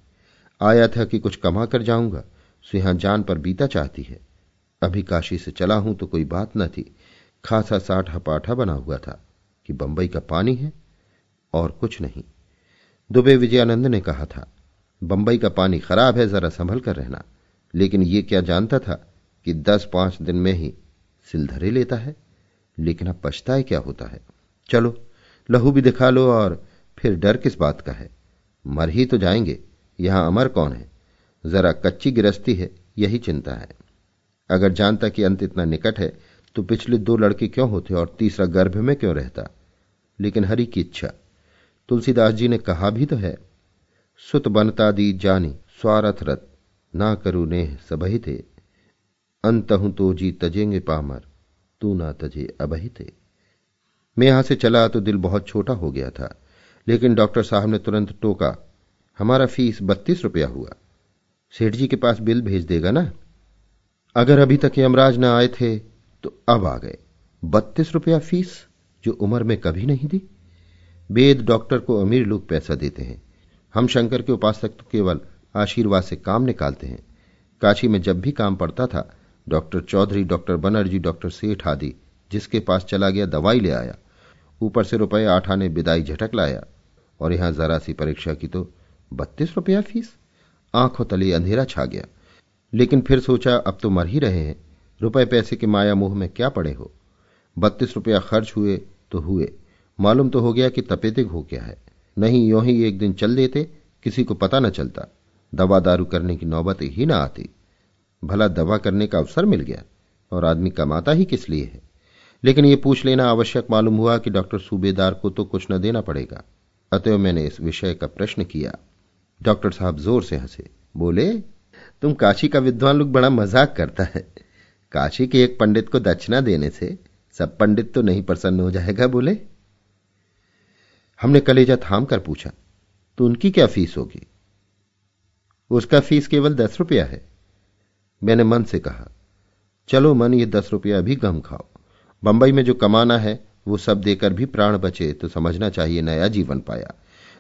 आया था कि कुछ कमा कर जाऊँगा। सो यहाँ जान पर बीता चाहती है। अभी काशी से चला हूँ तो कोई बात न थी। खासा साठ हपाठा बना हुआ था कि बंबई का पानी है और कुछ नहीं। दुबे विजयानंद ने कहा था, बंबई का पानी खराब है, जरा संभल कर रहना। लेकिन ये क्या जानता था कि दस पाँच दिन में ही सिलधरे लेता है? लेकिन अब पछताए क्या होता है? चलो, लहू भी दिखा लो और फिर डर किस बात का है? मर ही तो जाएँगे। यहाँ अमर कौन है? जरा कच्ची गिरस्ती है, यही चिंता है। अगर जानता कि अंत इतना निकट है तो पिछले दो लड़के क्यों होते और तीसरा गर्भ में क्यों रहता? लेकिन हरि की इच्छा। तुलसीदास जी ने कहा भी तो है, सुत बनता दी जानी, स्वारथ रथ ना करू ने सबही थे। अंत हूँ तो जी तजेंगे पामर, तू ना तजे अबही थे। मैं यहाँ से चला तो दिल बहुत छोटा हो गया था, लेकिन डॉक्टर साहब ने तुरंत टोका, हमारा फ़ीस बत्तीस रुपया हुआ। सेठ जी के पास बिल भेज देगा ना? अगर अभी तक यमराज न आए थे तो अब आ गए। बत्तीस रुपया फ़ीस जो उम्र में कभी नहीं दी। वेद डॉक्टर को अमीर लोग पैसा देते हैं। हम शंकर के उपासक तो केवल आशीर्वाद से काम निकालते हैं। काशी में जब भी काम पड़ता था, doctor Chaudhary, doctor Banerjee, doctor Seth आदि, जिसके पास चला गया दवाई ले आया। ऊपर से रुपए आठ आने विदाई झटक लाया। और यहाँ जरा सी परीक्षा की तो बत्तीस रुपया फ़ीस। आँखों तले अंधेरा छा गया। लेकिन फिर सोचा, अब तो मर ही रहे हैं। रुपए पैसे के माया मुँह में क्या पड़े हो? बत्तीस रुपया खर्च हुए तो हुए। मालूम तो हो गया कि तपेदिक हो गया है। नहीं, यो ही एक दिन चल देते, किसी को पता न चलता। दवा दारू करने की नौबत ही ना आती। भला दवा करने का अवसर मिल गया, और आदमी कमाता ही किस लिए है? लेकिन यह पूछ लेना आवश्यक मालूम हुआ कि डॉक्टर सूबेदार को तो कुछ न देना पड़ेगा। अतएव मैंने इस विषय का प्रश्न किया। डॉक्टर साहब ज़ोर से हंसे। बोले, तुम काशी का विद्वान लोग बड़ा मज़ाक करता है। काशी के एक पंडित को दक्षिणा देने से सब पंडित तो नहीं प्रसन्न हो जाएगा, बोले? हमने कलेजा थाम कर पूछा तो उनकी क्या फ़ीस होगी? उसका फ़ीस केवल दस रुपया है। मैंने मन से कहा, चलो मन, ये दस रुपया भी गम खाओ। बंबई में जो कमाना है, वो सब देकर भी प्राण बचे तो समझना चाहिए नया जीवन पाया।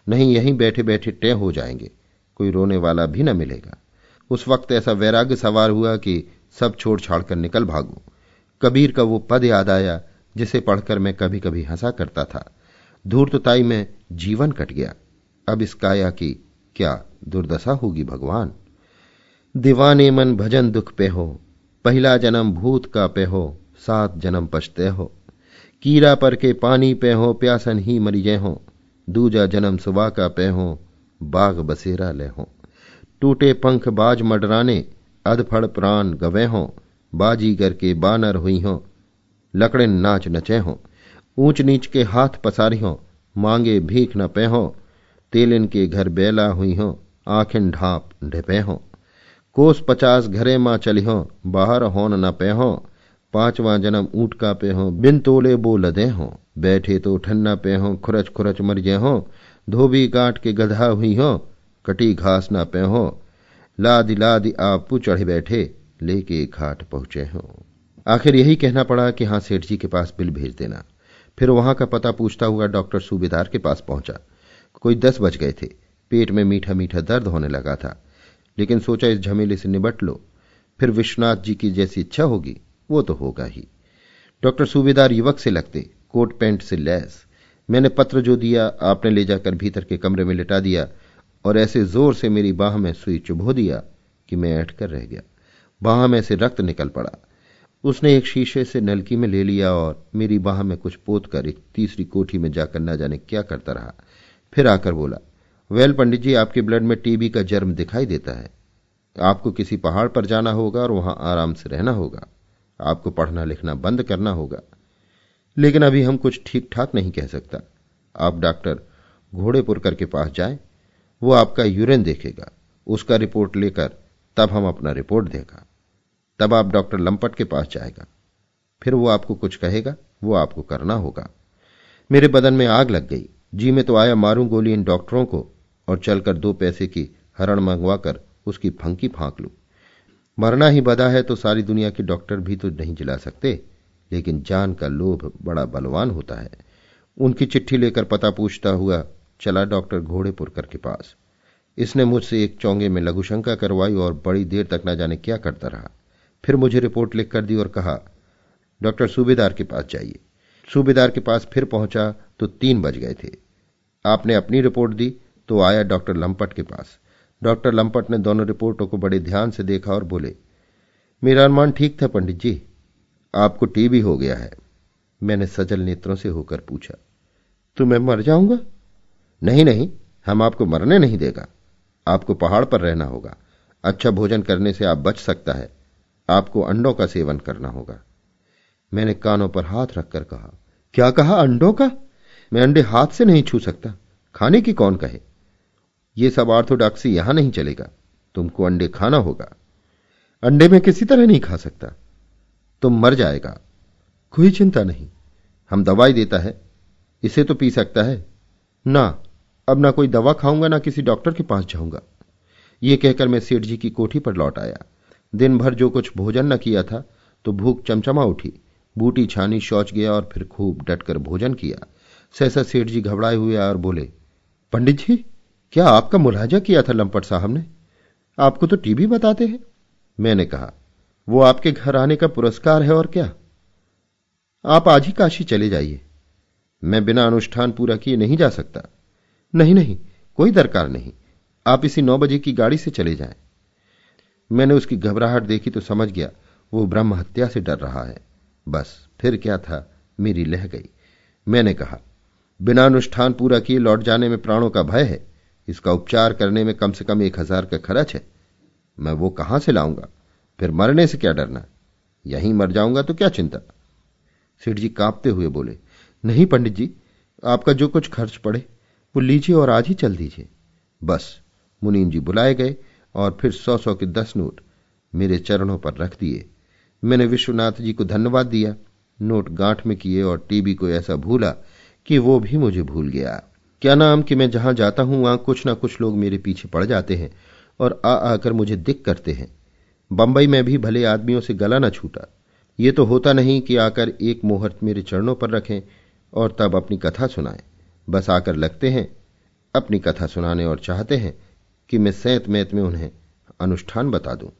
नहीं, यहीं बैठे बैठे टे हो जाएँगे। कोई रोने वाला भी न मिलेगा। उस वक्त ऐसा वैराग्य सवार हुआ कि सब छोड़ छाड़ कर निकल भागू। कबीर का वो पद याद आया, जिसे पढ़कर मैं कभी कभी हंसा करता था। धूर्तताई में जीवन कट गया। अब इस काया की क्या दुर्दशा होगी भगवान? दीवाने मन भजन दुख पे हो, पहला जन्म भूत का पे हो, सात जन्म पछते हो। कीरा पर के पानी पे हो, प्यासन ही मरी जय हो। दूजा जन्म सुबह का पे हो बाग बसेरा ले हो टूटे पंख बाज मडराने अधफड़ प्राण गवे हो। बाजीगर के बानर हुई हो, लकड़े नाच नचे हो। ऊंच नीच के हाथ पसारी हो, मांगे भीख न पे हो। तेलिन के घर बेला हुई हो, आखिन ढाप ढेपे हो। कोस पचास घरे माँ चली हो, बाहर होन न पे हो। पांचवा जन्म ऊँट का पे हो, बिन तोले बो लदे हो। बैठे तो ठन्ना पे हो, खुरच खुरच मर जे हो। धोबी काट के गधा हुई हो, कटी घास ना पे हो। लादी लादी आपू चढ़े बैठे, लेके घाट पहुँचे हो। आखिर यही कहना पड़ा कि हाँ सेठ जी के पास बिल भेज देना। फिर वहाँ का पता पूछता हुआ डॉक्टर सूबेदार के पास पहुँचा। कोई दस बज गए थे। पेट में मीठा मीठा दर्द होने लगा था। लेकिन सोचा इस झमेले से निबट लो। फिर विश्वनाथ जी की जैसी इच्छा होगी। वो तो होगा ही। डॉक्टर सूबेदार युवक से लगते, कोट पैंट से लैस। मैंने पत्र जो दिया, आपने ले जाकर भीतर के कमरे में लिटा दिया और ऐसे ज़ोर से मेरी बाह में सुई चुभो दिया कि मैं ऐठ कर रह गया। बाह में से रक्त निकल पड़ा। उसने एक शीशे से नलकी में ले लिया और मेरी बाह में कुछ पोत कर एक तीसरी कोठी में जाकर न जाने क्या करता रहा। फिर आकर बोला, वेल पंडित जी, आपके ब्लड में टीबी का जर्म दिखाई देता है। आपको किसी पहाड़ पर जाना होगा और वहाँ आराम से रहना होगा। आपको पढ़ना लिखना बंद करना होगा। लेकिन अभी हम कुछ ठीक ठाक नहीं कह सकता। आप डॉक्टर घोड़ेपुरकर के पास जाए, वो आपका यूरिन देखेगा। उसका रिपोर्ट लेकर तब हम अपना रिपोर्ट देगा। तब आप डॉक्टर लंपट के पास जाएगा। फिर वो आपको कुछ कहेगा, वो आपको करना होगा। मेरे बदन में आग लग गई। जी में तो आया मारूं गोली इन डॉक्टरों को और चलकर दो पैसे की हरण मंगवाकर उसकी फंकी फांक लू। मरना ही बदा है तो सारी दुनिया के डॉक्टर भी तो नहीं जिला सकते। लेकिन जान का लोभ बड़ा बलवान होता है। उनकी चिट्ठी लेकर पता पूछता हुआ, चला डॉक्टर घोड़ेपुरकर के पास। इसने मुझसे एक चौंगे में लघुशंका करवाई और बड़ी देर तक न जाने क्या करता रहा। फिर मुझे रिपोर्ट लिख कर दी और कहा, डॉक्टर सूबेदार के पास जाइए। सूबेदार के पास फिर पहुँचा तो तीन बज गए थे। आपने अपनी रिपोर्ट दी तो आया डॉक्टर लंपट के पास। डॉक्टर लंपट ने दोनों रिपोर्टों को बड़े ध्यान से देखा और बोले, मेरा अनुमान ठीक था, पंडित जी। आपको टीबी हो गया है। मैंने सजल नेत्रों से होकर पूछा तो मैं मर जाऊँगा? नहीं नहीं, हम आपको मरने नहीं देगा। आपको पहाड़ पर रहना होगा। अच्छा भोजन करने से आप बच सकता है। आपको अंडों का सेवन करना होगा। मैंने कानों पर हाथ रखकर कहा, क्या कहा, अंडों का? मैं अंडे हाथ से नहीं छू सकता। खाने की कौन कहे? ये सब ऑर्थोडॉक्सी यहाँ नहीं चलेगा। तुमको अंडे खाना होगा। अंडे में किसी तरह नहीं खा सकता। तुम मर जाएगा। कोई चिंता नहीं। हम दवाई देता है। इसे तो पी सकता है। ना, अब ना कोई दवा खाऊँगा, ना किसी डॉक्टर के पास जाऊँगा। ये कहकर मैं सेठ जी की कोठी पर लौट आया। दिन भर जो कुछ भोजन न किया था तो भूख चमचमा उठी। बूटी छानी शौच गया और फिर खूब डटकर भोजन किया। सहसा सेठ जी घबराए हुए और बोले, पंडित जी क्या आपका मुलाजा किया था लंपट साहब ने? आपको तो टीबी बताते हैं, मैंने कहा। वो आपके घर आने का पुरस्कार है और क्या? आप आज ही काशी चले जाइए। मैं बिना अनुष्ठान पूरा किए नहीं जा सकता। नहीं नहीं, कोई दरकार नहीं। आप इसी नौ बजे की गाड़ी से चले जाएँ। मैंने उसकी घबराहट देखी तो समझ गया, वो ब्रह्म हत्या से डर रहा है। बस, फिर क्या था? मेरी लह गई। मैंने कहा, बिना अनुष्ठान पूरा किए लौट जाने में प्राणों का भय है? इसका उपचार करने में कम से कम एक हज़ार का खर्च है। मैं वो कहाँ से लाऊँगा? फिर मरने से क्या डरना? यहीं मर जाऊँगा तो क्या चिंता? सेठ जी कांपते हुए बोले, नहीं पंडित जी, आपका जो कुछ खर्च पड़े, वो लीजिए और आज ही चल दीजिए। बस, मुनीम जी बुलाए गए और फिर सौ सौ के दस नोट मेरे चरणों पर रख दिए। मैंने विश्वनाथ जी को धन्यवाद दिया, नोट गांठ में किए और टीबी को ऐसा भूला कि वो भी मुझे भूल गया। क्या नाम कि मैं जहाँ जाता हूँ, वहाँ कुछ ना कुछ लोग मेरे पीछे पड़ जाते हैं और आ आकर मुझे दिक करते हैं। बंबई में भी भले आदमियों से गला ना छूटा। ये तो होता नहीं कि आकर एक मुहूर्त मेरे चरणों पर रखें और तब अपनी कथा सुनाएँ। बस आकर लगते हैं, अपनी कथा सुनाने और चाहते हैं कि मैं सैत मैत में उन्हें अनुष्ठान बता दूँ।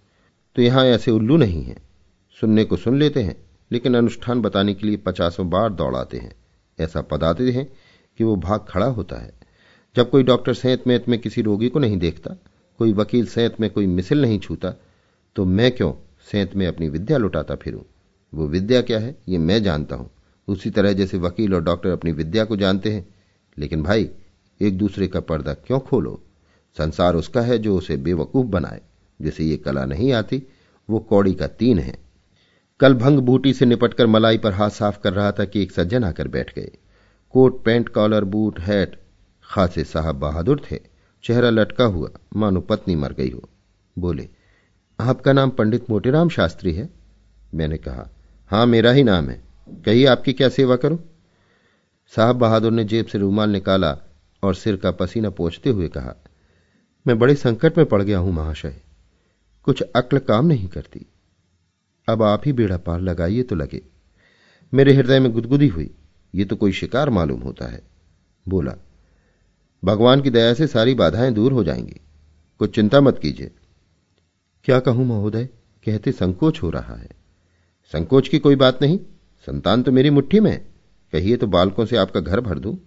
तो यहाँ ऐसे उल्लू नहीं है। सुनने को सुन लेते हैं, लेकिन अनुष्ठान बताने के लिए पचासों बार दौड़ाते हैं। ऐसा पदाते हैं कि वो भाग खड़ा होता है। जब कोई डॉक्टर सेहत मैत में किसी रोगी को नहीं देखता, कोई वकील सेहत में कोई मिसिल नहीं छूता तो मैं क्यों सेहत में अपनी विद्या लुटाता फिरूं? वो विद्या क्या है? ये मैं जानता हूँ। उसी तरह जैसे वकील और डॉक्टर अपनी विद्या को जानते हैं। लेकिन भाई, एक दूसरे का पर्दा क्यों खोलो? संसार उसका है जो उसे बेवकूफ़ बनाए। जैसे ये कला नहीं आती, वो कौड़ी का तीन है। कल भंग बूटी से निपटकर मलाई पर हाथ साफ़ कर रहा था कि एक सज्जन आकर बैठ गए। Coat pant, collar, boot, hat. खासे साहब बहादुर थे। चेहरा लटका हुआ। मानो पत्नी मर गई हो। बोले, आपका नाम पंडित मोटेराम शास्त्री है? मैंने कहा, हाँ, मेरा ही नाम है। कहिए, आपकी क्या सेवा करूँ? साहब बहादुर ने जेब से रूमाल निकाला और सिर का पसीना पोछते हुए कहा, मैं बड़े संकट में पड़ गया हूँ, महाशय। कुछ अक्ल काम नहीं करती। अब आप ही बेड़ा पार लगाइए तो लगे। मेरे हृदय में गुदगुदी हुई। ये तो कोई शिकार मालूम होता है। बोला, भगवान की दया से सारी बाधाएँ दूर हो जाएँगी। कुछ चिंता मत कीजिए। क्या कहूँ महोदय? कहते संकोच हो रहा है। संकोच की कोई बात नहीं। संतान तो मेरी मुट्ठी में कहिए तो बालकों से आपका घर भर दूँ।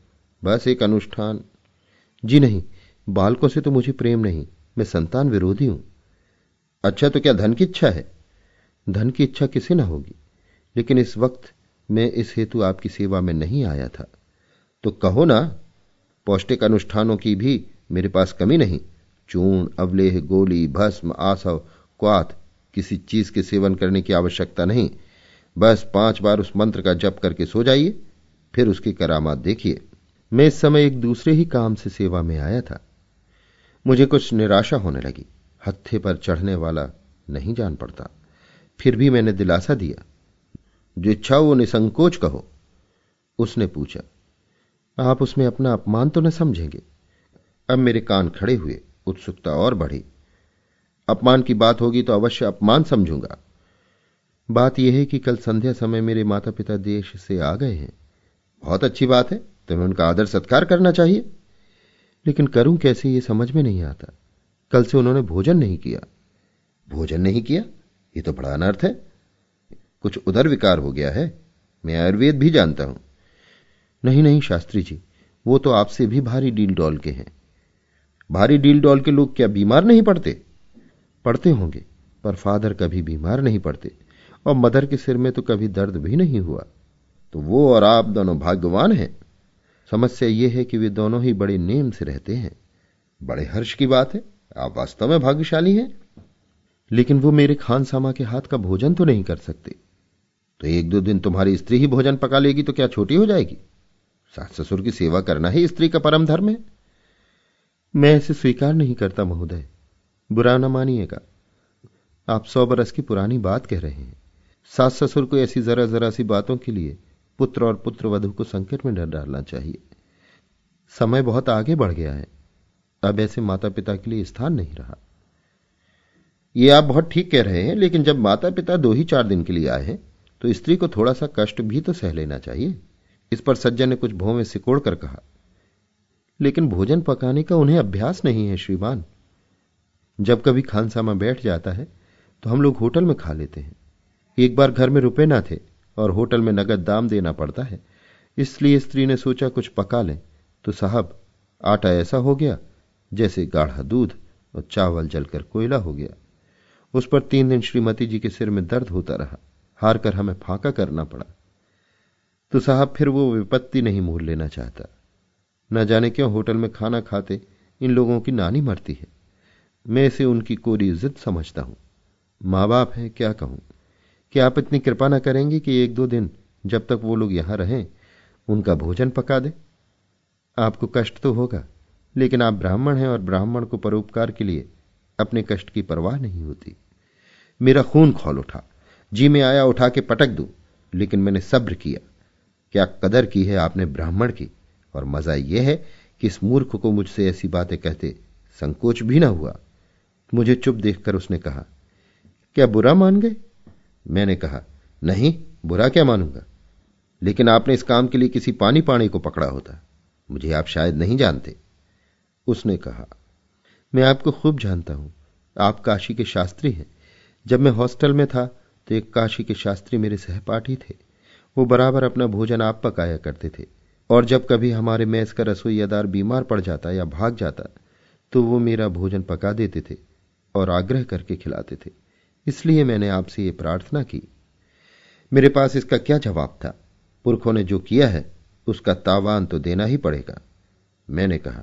बस एक अनुष्ठान। जी नहीं, बालकों से तो मुझे प्रेम नहीं। मैं संतान विरोधी हूँ। अच्छा तो क्या धन की इच्छा है? धन की इच्छा किसे ना होगी। लेकिन इस वक्त मैं इस हेतु आपकी सेवा में नहीं आया था। तो कहो ना, पौष्टिक अनुष्ठानों की भी मेरे पास कमी नहीं। चूर्ण, अवलेह, गोली, भस्म, आसव, क्वाथ, किसी चीज़ के सेवन करने की आवश्यकता नहीं। बस पाँच बार उस मंत्र का जप करके सो जाइए, फिर उसकी करामात देखिए। मैं इस समय एक दूसरे ही काम से सेवा में आया था। मुझे कुछ निराशा होने लगी। हत्थे पर चढ़ने वाला नहीं जान पड़ता। फिर भी मैंने दिलासा दिया। जो इच्छा वो निसंकोच कहो। उसने पूछा, आप उसमें अपना अपमान तो न समझेंगे। अब मेरे कान खड़े हुए, उत्सुकता और बढ़ी। अपमान की बात होगी तो अवश्य अपमान समझूँगा। बात यह है कि कल संध्या समय मेरे माता पिता देश से आ गए हैं। बहुत अच्छी बात है, तुम्हें उनका आदर सत्कार करना चाहिए। लेकिन करूँ कैसे ये समझ में नहीं आता। कल से उन्होंने भोजन नहीं किया। भोजन नहीं किया? ये तो बड़ा अनर्थ है। कुछ उधर विकार हो गया है। मैं आयुर्वेद भी जानता हूँ। नहीं नहीं, शास्त्री जी, वो तो आपसे भी भारी डील डॉल के हैं। भारी डील डॉल के लोग क्या बीमार नहीं पड़ते? पड़ते होंगे, पर फादर कभी बीमार नहीं पड़ते, और मदर के सिर में तो कभी दर्द भी नहीं हुआ। तो वो और आप दोनों भाग्यवान हैं। समस्या ये है कि वे दोनों ही बड़े नेम से रहते हैं। बड़े हर्ष की बात है, आप वास्तव में भाग्यशाली हैं। लेकिन वो मेरे खानसामा के हाथ का भोजन तो नहीं कर सकते। तो एक दो दिन तुम्हारी स्त्री ही भोजन पका लेगी तो क्या छोटी हो जाएगी? सास ससुर की सेवा करना ही स्त्री का परम धर्म है। मैं इसे स्वीकार नहीं करता, महोदय। बुरा न मानिएगा। आप सौ बरस की पुरानी बात कह रहे हैं। सास ससुर को ऐसी जरा जरा सी बातों के लिए पुत्र और पुत्र वधु को संकट में डर डालना चाहिए। समय बहुत आगे बढ़ गया है। अब ऐसे माता पिता के लिए स्थान नहीं रहा। ये आप बहुत ठीक कह रहे हैं, लेकिन जब माता पिता दो ही चार दिन के लिए आए हैं तो स्त्री को थोड़ा सा कष्ट भी तो सह लेना चाहिए। इस पर सज्जन ने कुछ भों में सिकोड़ कर कहा, लेकिन भोजन पकाने का उन्हें अभ्यास नहीं है, श्रीमान। जब कभी खानसामा बैठ जाता है तो हम लोग होटल में खा लेते हैं। एक बार घर में रुपए ना थे और होटल में नगद दाम देना पड़ता है, इसलिए स्त्री ने सोचा कुछ पका लें। तो साहब, आटा ऐसा हो गया, जैसे गाढ़ा दूध और चावल जलकर कोयला हो गया। उस पर तीन दिन श्रीमती जी के सिर में दर्द होता रहा। हार कर हमें फाका करना पड़ा। तो साहब फिर वो विपत्ति नहीं मोल लेना चाहता। न जाने क्यों होटल में खाना खाते इन लोगों की नानी मरती है। मैं इसे उनकी कोरी इज़्ज़त समझता हूँ। माँ बाप है, क्या कहूँ? कि आप इतनी कृपा न करेंगे कि एक दो दिन जब तक वो लोग यहाँ रहें, उनका भोजन पका दे? आपको कष्ट तो होगा, लेकिन आप ब्राह्मण हैं और ब्राह्मण को परोपकार के लिए अपने कष्ट की परवाह नहीं होती। मेरा खून खोल उठा। जी में आया उठा के पटक दू, लेकिन मैंने सब्र किया। क्या कदर की है आपने ब्राह्मण की? और मज़ा यह है कि इस मूर्ख को मुझसे ऐसी बातें कहते संकोच भी ना हुआ। मुझे चुप देखकर उसने कहा, क्या बुरा मान गए? मैंने कहा, नहीं, बुरा क्या मानूँगा? लेकिन आपने इस काम के लिए किसी पानी पानी को पकड़ा होता। मुझे आप शायद नहीं जानते। उसने कहा, मैं आपको खूब जानता हूँ। आप काशी के शास्त्री हैं। जब मैं हॉस्टल में था तो एक काशी के शास्त्री मेरे सहपाठी थे। वो बराबर अपना भोजन आप पकाया करते थे। और जब कभी हमारे मैस का रसोईदार बीमार पड़ जाता या भाग जाता तो वो मेरा भोजन पका देते थे और आग्रह करके खिलाते थे। इसलिए मैंने आपसे ये प्रार्थना की। मेरे पास इसका क्या जवाब था? पुरखों ने जो किया है, उसका तावान तो देना ही पड़ेगा। मैंने कहा,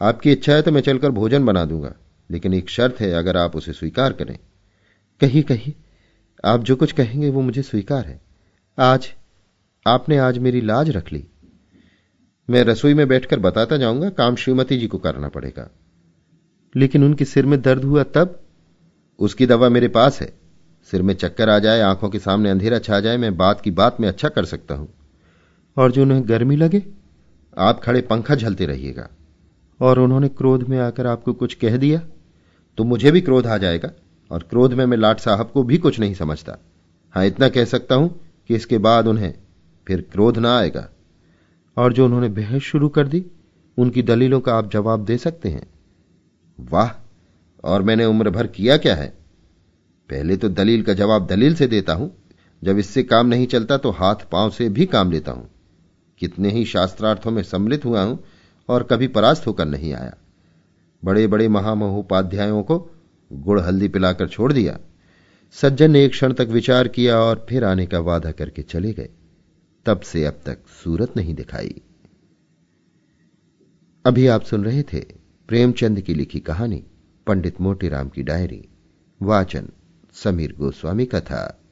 आपकी इच्छा है तो मैं चलकर भोजन बना दूँगा, लेकिन एक शर्त है, अगर आप उसे स्वीकार करें। कहीं, कही। आप जो कुछ कहेंगे वो मुझे स्वीकार है। आज, आपने आज मेरी लाज रख ली। मैं रसोई में बैठकर बताता जाऊँगा, काम श्रीमती जी को करना पड़ेगा। लेकिन उनके सिर में दर्द हुआ तब, उसकी दवा मेरे पास है। सिर में चक्कर आ जाए, आँखों के सामने अंधेरा छा जाए, मैं बात की बात में अच्छा कर सकता हूँ। और जो उन्हें गर्मी लगे, आप खड़े पंखा झलते रहिएगा। और उन्होंने क्रोध में आकर आपको कुछ कह दिया तो मुझे भी क्रोध आ जाएगा। और क्रोध में मैं लाट साहब को भी कुछ नहीं समझता। हाँ, इतना कह सकता हूँ कि इसके बाद उन्हें फिर क्रोध ना आएगा। और जो उन्होंने बहस शुरू कर दी, उनकी दलीलों का आप जवाब दे सकते हैं। वाह, और मैंने उम्र भर किया क्या है? पहले तो दलील का जवाब दलील से देता हूँ। जब इससे काम नहीं चलता तो हाथ पाँव से भी काम लेता हूँ। कितने ही शास्त्रार्थों में सम्मिलित हुआ हूँ और कभी परास्त होकर नहीं आया। बड़े बड़े महामहोपाध्यायों को गुड़ हल्दी पिलाकर छोड़ दिया। सज्जन ने एक क्षण तक विचार किया और फिर आने का वादा करके चले गए। तब से अब तक सूरत नहीं दिखाई। अभी आप सुन रहे थे प्रेमचंद की लिखी कहानी, पंडित मोटीराम की डायरी, वाचन समीर गोस्वामी का था।